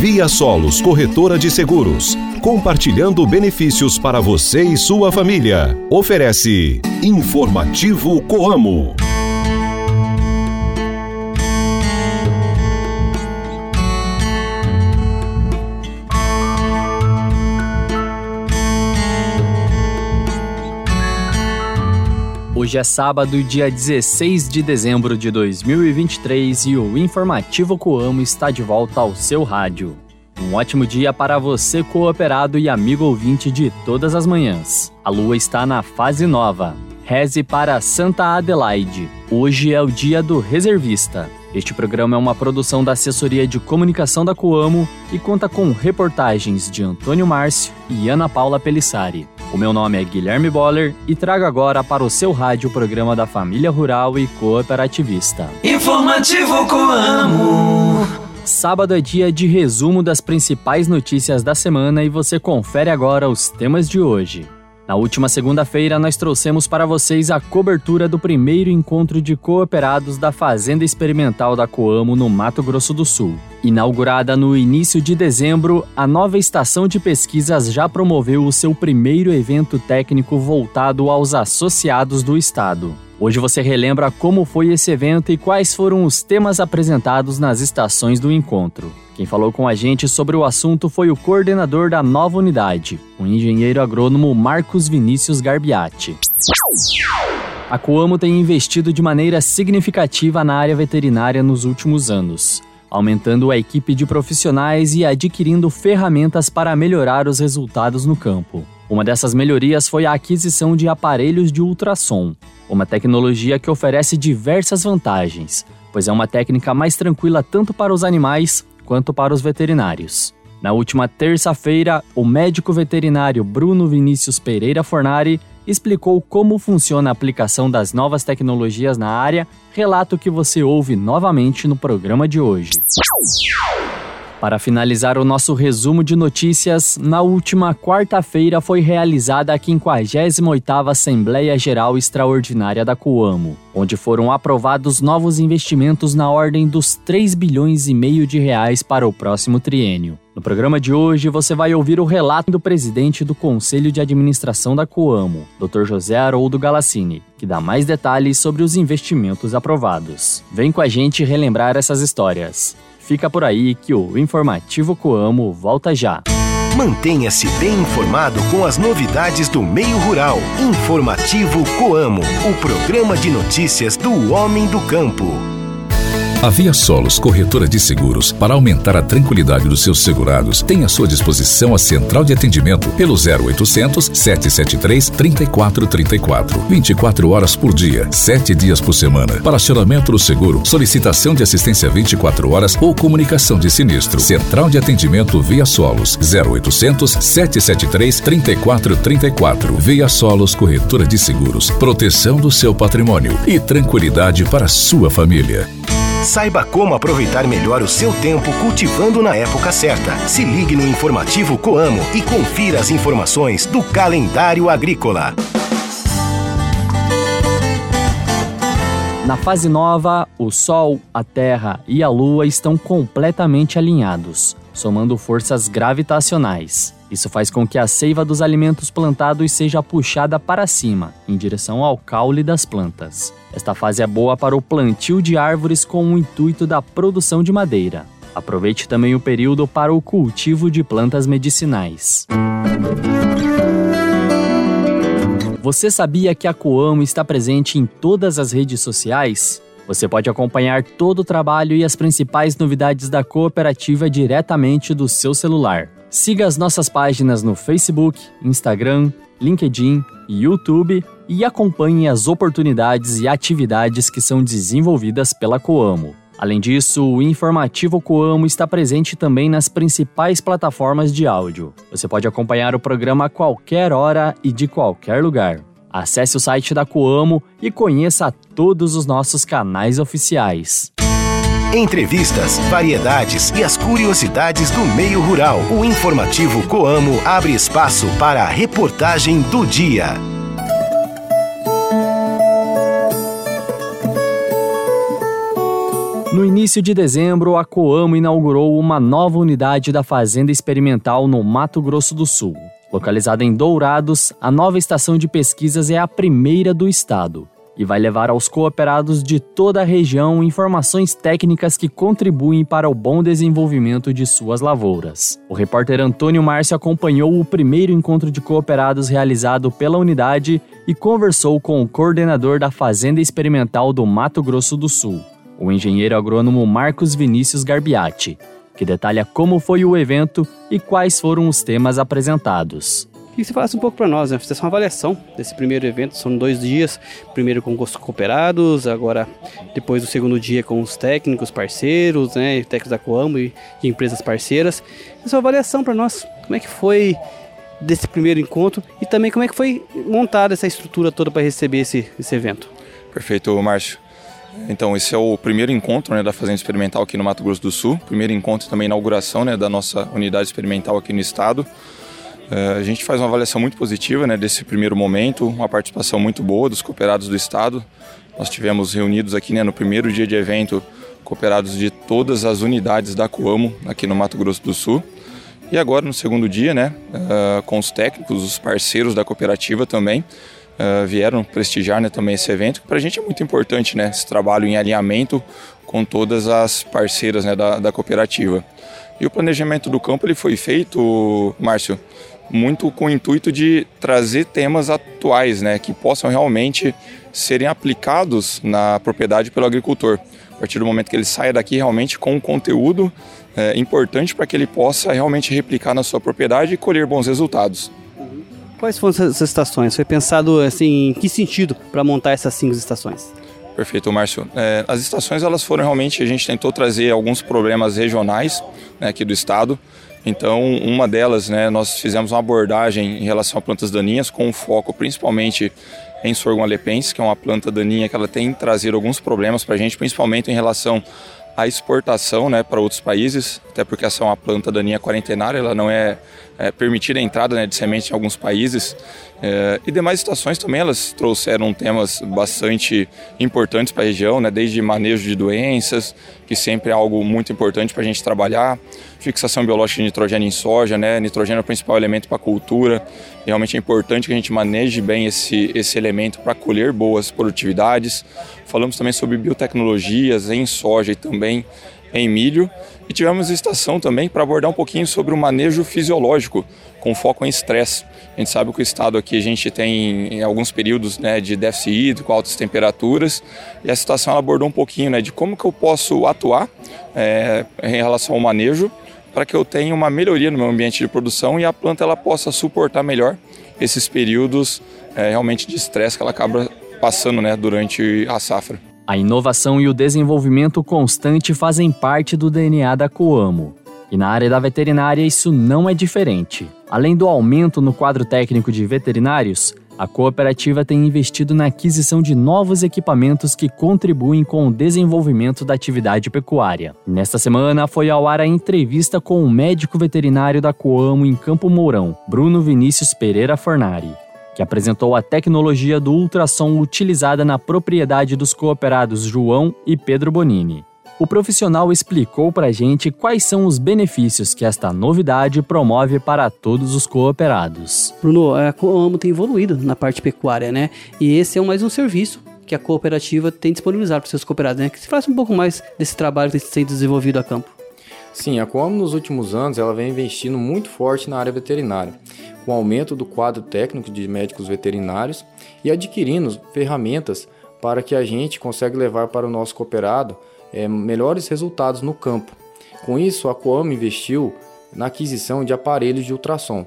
Via Solos Corretora de Seguros, compartilhando benefícios para você e sua família. Oferece Informativo Coamo. Hoje é sábado, dia 16 de dezembro de 2023 e o Informativo Coamo está de volta ao seu rádio. Um ótimo dia para você, cooperado e amigo ouvinte de todas as manhãs. A lua está na fase nova. Reze para Santa Adelaide. Hoje é o dia do reservista. Este programa é uma produção da Assessoria de Comunicação da Coamo e conta com reportagens de Antônio Márcio e Ana Paula Pelissari. O meu nome é Guilherme Boller e trago agora para o seu rádio o programa da família rural e cooperativista. Informativo Coamo. Sábado é dia de resumo das principais notícias da semana e você confere agora os temas de hoje. Na última segunda-feira, nós trouxemos para vocês a cobertura do primeiro encontro de cooperados da Fazenda Experimental da Coamo, no Mato Grosso do Sul. Inaugurada no início de dezembro, a nova estação de pesquisas já promoveu o seu primeiro evento técnico voltado aos associados do Estado. Hoje você relembra como foi esse evento e quais foram os temas apresentados nas estações do encontro. Quem falou com a gente sobre o assunto foi o coordenador da nova unidade, o engenheiro agrônomo Marcos Vinícius Garbiati. A Coamo tem investido de maneira significativa na área veterinária nos últimos anos, aumentando a equipe de profissionais e adquirindo ferramentas para melhorar os resultados no campo. Uma dessas melhorias foi a aquisição de aparelhos de ultrassom, uma tecnologia que oferece diversas vantagens, pois é uma técnica mais tranquila tanto para os animais quanto para os veterinários. Na última terça-feira, o médico veterinário Bruno Vinícius Pereira Fornari explicou como funciona a aplicação das novas tecnologias na área, relato que você ouve novamente no programa de hoje. Para finalizar o nosso resumo de notícias, na última quarta-feira foi realizada a 58ª Assembleia Geral Extraordinária da Coamo, onde foram aprovados novos investimentos na ordem dos 3 bilhões e meio de reais para o próximo triênio. No programa de hoje, você vai ouvir o relato do presidente do Conselho de Administração da Coamo, Dr. José Haroldo Galassini, que dá mais detalhes sobre os investimentos aprovados. Vem com a gente relembrar essas histórias. Fica por aí que o Informativo Coamo volta já. Mantenha-se bem informado com as novidades do meio rural. Informativo Coamo, o programa de notícias do homem do campo. A Via Solos Corretora de Seguros, para aumentar a tranquilidade dos seus segurados, tem à sua disposição a central de atendimento pelo 0800 773 3434. 24 horas por dia, 7 dias por semana. Para acionamento do seguro, solicitação de assistência 24 horas ou comunicação de sinistro. Central de atendimento Via Solos 0800 773 3434. Via Solos Corretora de Seguros. Proteção do seu patrimônio e tranquilidade para sua família. Saiba como aproveitar melhor o seu tempo cultivando na época certa. Se ligue no informativo Coamo e confira as informações do calendário agrícola. Na fase nova, o Sol, a Terra e a Lua estão completamente alinhados, somando forças gravitacionais. Isso faz com que a seiva dos alimentos plantados seja puxada para cima, em direção ao caule das plantas. Esta fase é boa para o plantio de árvores com o intuito da produção de madeira. Aproveite também o período para o cultivo de plantas medicinais. Você sabia que a Coamo está presente em todas as redes sociais? Você pode acompanhar todo o trabalho e as principais novidades da cooperativa diretamente do seu celular. Siga as nossas páginas no Facebook, Instagram, LinkedIn e YouTube e acompanhe as oportunidades e atividades que são desenvolvidas pela Coamo. Além disso, o informativo Coamo está presente também nas principais plataformas de áudio. Você pode acompanhar o programa a qualquer hora e de qualquer lugar. Acesse o site da Coamo e conheça todos os nossos canais oficiais. Entrevistas, variedades e as curiosidades do meio rural. O informativo Coamo abre espaço para a reportagem do dia. No início de dezembro, a Coamo inaugurou uma nova unidade da Fazenda Experimental no Mato Grosso do Sul. Localizada em Dourados, a nova estação de pesquisas é a primeira do estado e vai levar aos cooperados de toda a região informações técnicas que contribuem para o bom desenvolvimento de suas lavouras. O repórter Antônio Márcio acompanhou o primeiro encontro de cooperados realizado pela unidade e conversou com o coordenador da Fazenda Experimental do Mato Grosso do Sul, o engenheiro agrônomo Marcos Vinícius Garbiati, que detalha como foi o evento e quais foram os temas apresentados. Que você falasse um pouco para nós, né? Fizesse uma avaliação desse primeiro evento. São dois dias, primeiro com os cooperados, agora depois o segundo dia com os técnicos parceiros, né? Técnicos da Coamo e, e empresas parceiras. Essa avaliação para nós, como é que foi desse primeiro encontro e também como é que foi montada essa estrutura toda para receber esse, esse evento. Perfeito, Márcio. Então, esse é o primeiro encontro né, da Fazenda Experimental aqui no Mato Grosso do Sul. Primeiro encontro também inauguração né, da nossa unidade experimental aqui no estado. Uh, a gente faz uma avaliação muito positiva né, desse primeiro momento, uma participação muito boa dos cooperados do estado. Nós tivemos reunidos aqui né, no primeiro dia de evento cooperados de todas as unidades da Coamo aqui no Mato Grosso do Sul. E agora no segundo dia, né, uh, com os técnicos, os parceiros da cooperativa também, uh, vieram prestigiar né, também esse evento, para a gente é muito importante, né, esse trabalho em alinhamento com todas as parceiras né, da, da cooperativa. E o planejamento do campo ele foi feito, Márcio, muito com o intuito de trazer temas atuais, né, que possam realmente serem aplicados na propriedade pelo agricultor. A partir do momento que ele saia daqui realmente com um conteúdo é, importante para que ele possa realmente replicar na sua propriedade e colher bons resultados. Quais foram essas estações? Foi pensado assim, em que sentido para montar essas cinco estações? Perfeito, Márcio. É, as estações elas foram realmente a gente tentou trazer alguns problemas regionais né, aqui do estado. Então, uma delas, né, nós fizemos uma abordagem em relação a plantas daninhas com foco principalmente em sorgo alepense, que é uma planta daninha que ela tem trazido alguns problemas para a gente, principalmente em relação à exportação né, para outros países, até porque essa é uma planta daninha quarentenária, ela não é é, permitir a entrada né, de semente em alguns países. É, e demais estações também elas trouxeram temas bastante importantes para a região, né, desde manejo de doenças, que sempre é algo muito importante para a gente trabalhar, fixação biológica de nitrogênio em soja, né, nitrogênio é o principal elemento para a cultura, realmente é importante que a gente maneje bem esse, esse elemento para colher boas produtividades. Falamos também sobre biotecnologias em soja e também em milho e tivemos estação também para abordar um pouquinho sobre o manejo fisiológico, com foco em estresse. A gente sabe que o estado aqui a gente tem em alguns períodos né, de déficit hídrico, altas temperaturas, e a situação abordou um pouquinho né, de como que eu posso atuar é, em relação ao manejo para que eu tenha uma melhoria no meu ambiente de produção e a planta ela possa suportar melhor esses períodos é, realmente de estresse que ela acaba passando né, durante a safra. A inovação e o desenvolvimento constante fazem parte do DNA da Coamo. E na área da veterinária isso não é diferente. Além do aumento no quadro técnico de veterinários, a cooperativa tem investido na aquisição de novos equipamentos que contribuem com o desenvolvimento da atividade pecuária. Nesta semana foi ao ar a entrevista com o médico veterinário da Coamo em Campo Mourão, Bruno Vinícius Pereira Fornari que apresentou a tecnologia do ultrassom utilizada na propriedade dos cooperados João e Pedro Bonini. O profissional explicou para a gente quais são os benefícios que esta novidade promove para todos os cooperados. Bruno, a Coamo tem evoluído na parte pecuária, né? E esse é mais um serviço que a cooperativa tem disponibilizado para seus cooperados, né? Que se faça um pouco mais desse trabalho que tem sido desenvolvido a campo. Sim, a Coamo nos últimos anos ela vem investindo muito forte na área veterinária, com aumento do quadro técnico de médicos veterinários e adquirindo ferramentas para que a gente consiga levar para o nosso cooperado é, melhores resultados no campo. Com isso, a Coamo investiu na aquisição de aparelhos de ultrassom,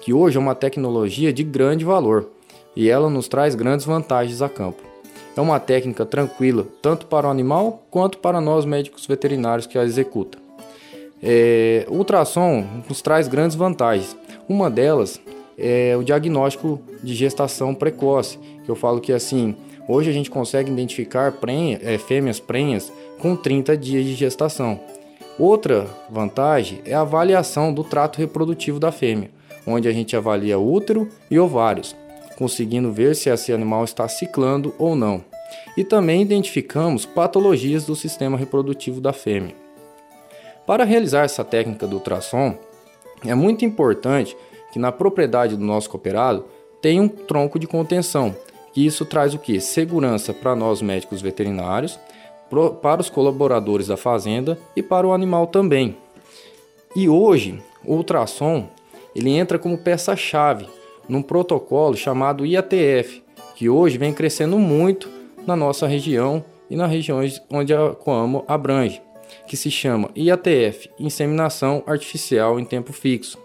que hoje é uma tecnologia de grande valor e ela nos traz grandes vantagens a campo. É uma técnica tranquila tanto para o animal quanto para nós médicos veterinários que a executam. É, o ultrassom nos traz grandes vantagens. Uma delas é o diagnóstico de gestação precoce, que eu falo que assim, hoje a gente consegue identificar prenha, é, fêmeas prenhas com 30 dias de gestação. Outra vantagem é a avaliação do trato reprodutivo da fêmea, onde a gente avalia útero e ovários, conseguindo ver se esse animal está ciclando ou não. e também identificamos patologias do sistema reprodutivo da fêmea. Para realizar essa técnica do ultrassom, é muito importante que na propriedade do nosso cooperado tenha um tronco de contenção, que isso traz o que? Segurança para nós médicos veterinários, para os colaboradores da fazenda e para o animal também. E hoje, o ultrassom ele entra como peça-chave num protocolo chamado IATF, que hoje vem crescendo muito na nossa região e nas regiões onde a Coamo abrange, que se chama IATF, Inseminação Artificial em Tempo Fixo,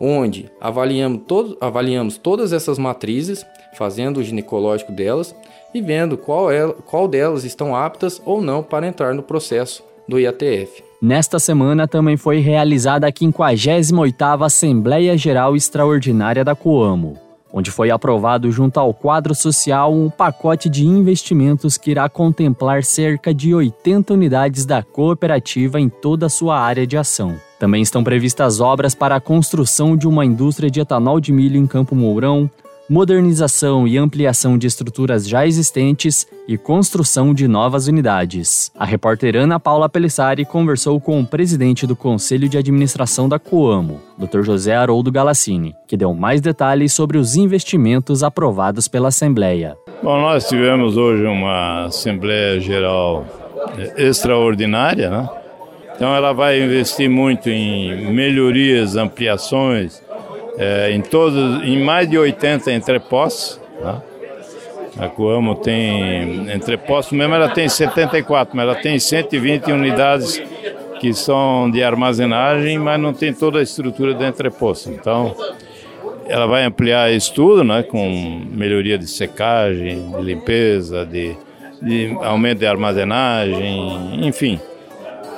onde avaliamos, todo, avaliamos todas essas matrizes, fazendo o ginecológico delas e vendo qual, é, qual delas estão aptas ou não para entrar no processo do IATF. Nesta semana também foi realizada a 58ª Assembleia Geral Extraordinária da Coamo, onde foi aprovado junto ao quadro social um pacote de investimentos que irá contemplar cerca de 80 unidades da cooperativa em toda a sua área de ação. Também estão previstas obras para a construção de uma indústria de etanol de milho em Campo Mourão, modernização e ampliação de estruturas já existentes e construção de novas unidades. A repórter Ana Paula Pelissari conversou com o presidente do Conselho de Administração da Coamo, Dr. José Haroldo Galassini, que deu mais detalhes sobre os investimentos aprovados pela Assembleia. Bom, nós tivemos hoje uma Assembleia Geral eh, extraordinária, né? Então ela vai investir muito em melhorias, ampliações, é, em todos, em mais de 80 entrepostos. Tá? A Coamo tem entrepostos, mesmo ela tem 74, mas ela tem 120 unidades que são de armazenagem, mas não tem toda a estrutura do entreposto. Então, ela vai ampliar isso tudo, né, com melhoria de secagem, de limpeza, de, de aumento de armazenagem, enfim,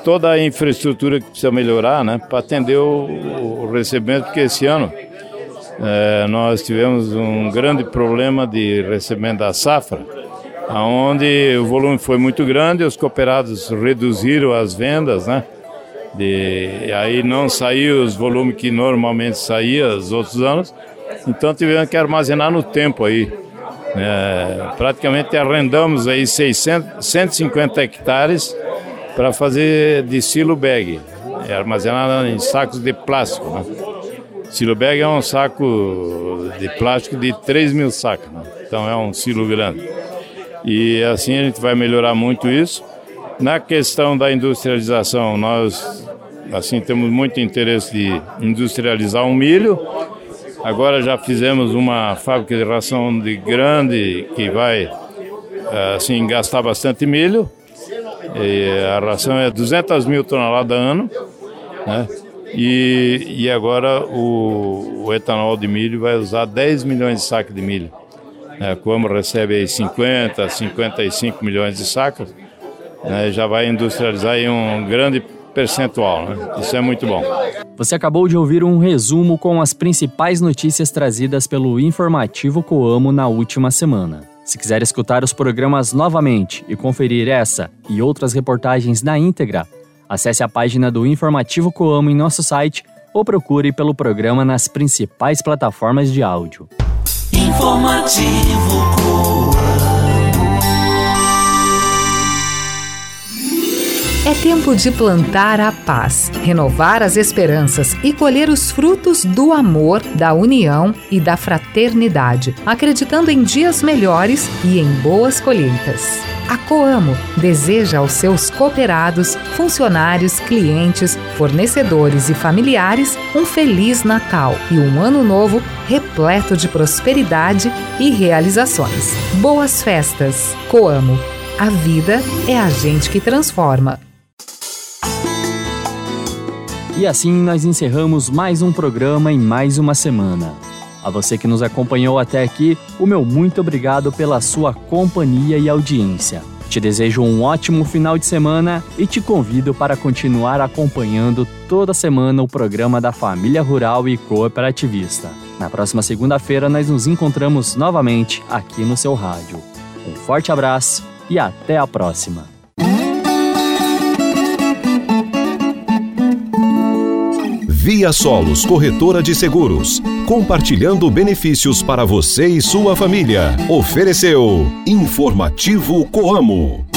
toda a infraestrutura que precisa melhorar, né, para atender o, o recebimento, porque esse ano é, nós tivemos um grande problema de recebimento da safra, onde o volume foi muito grande, os cooperados reduziram as vendas, né? De, aí não saiu os volumes que normalmente saía os outros anos, então tivemos que armazenar no tempo aí. É, praticamente arrendamos aí 600, 150 hectares para fazer de silo bag, é, armazenado em sacos de plástico. Né? Silo bag é um saco de plástico de 3 mil sacos, né? então é um silo grande. E assim a gente vai melhorar muito isso. Na questão da industrialização, nós assim temos muito interesse de industrializar o um milho. Agora já fizemos uma fábrica de ração de grande que vai assim gastar bastante milho. E a ração é 200 mil toneladas ano, né? E, e agora o, o, etanol de milho vai usar 10 milhões de sacos de milho. É, como recebe aí 50, 55 milhões de sacos, né, já vai industrializar aí um grande percentual. Né? Isso é muito bom. Você acabou de ouvir um resumo com as principais notícias trazidas pelo informativo Coamo na última semana. Se quiser escutar os programas novamente e conferir essa e outras reportagens na íntegra, Acesse a página do Informativo Coamo em nosso site ou procure pelo programa nas principais plataformas de áudio. Informativo Coamo. É tempo de plantar a paz, renovar as esperanças e colher os frutos do amor, da união e da fraternidade, acreditando em dias melhores e em boas colheitas. A Coamo deseja aos seus cooperados, funcionários, clientes, fornecedores e familiares um feliz Natal e um ano novo repleto de prosperidade e realizações. Boas festas! Coamo. A vida é a gente que transforma. E assim nós encerramos mais um programa em mais uma semana. A você que nos acompanhou até aqui, o meu muito obrigado pela sua companhia e audiência. Te desejo um ótimo final de semana e te convido para continuar acompanhando toda semana o programa da Família Rural e Cooperativista. Na próxima segunda-feira nós nos encontramos novamente aqui no seu rádio. Um forte abraço e até a próxima! Via Solos Corretora de Seguros, compartilhando benefícios para você e sua família. Ofereceu Informativo Coamo.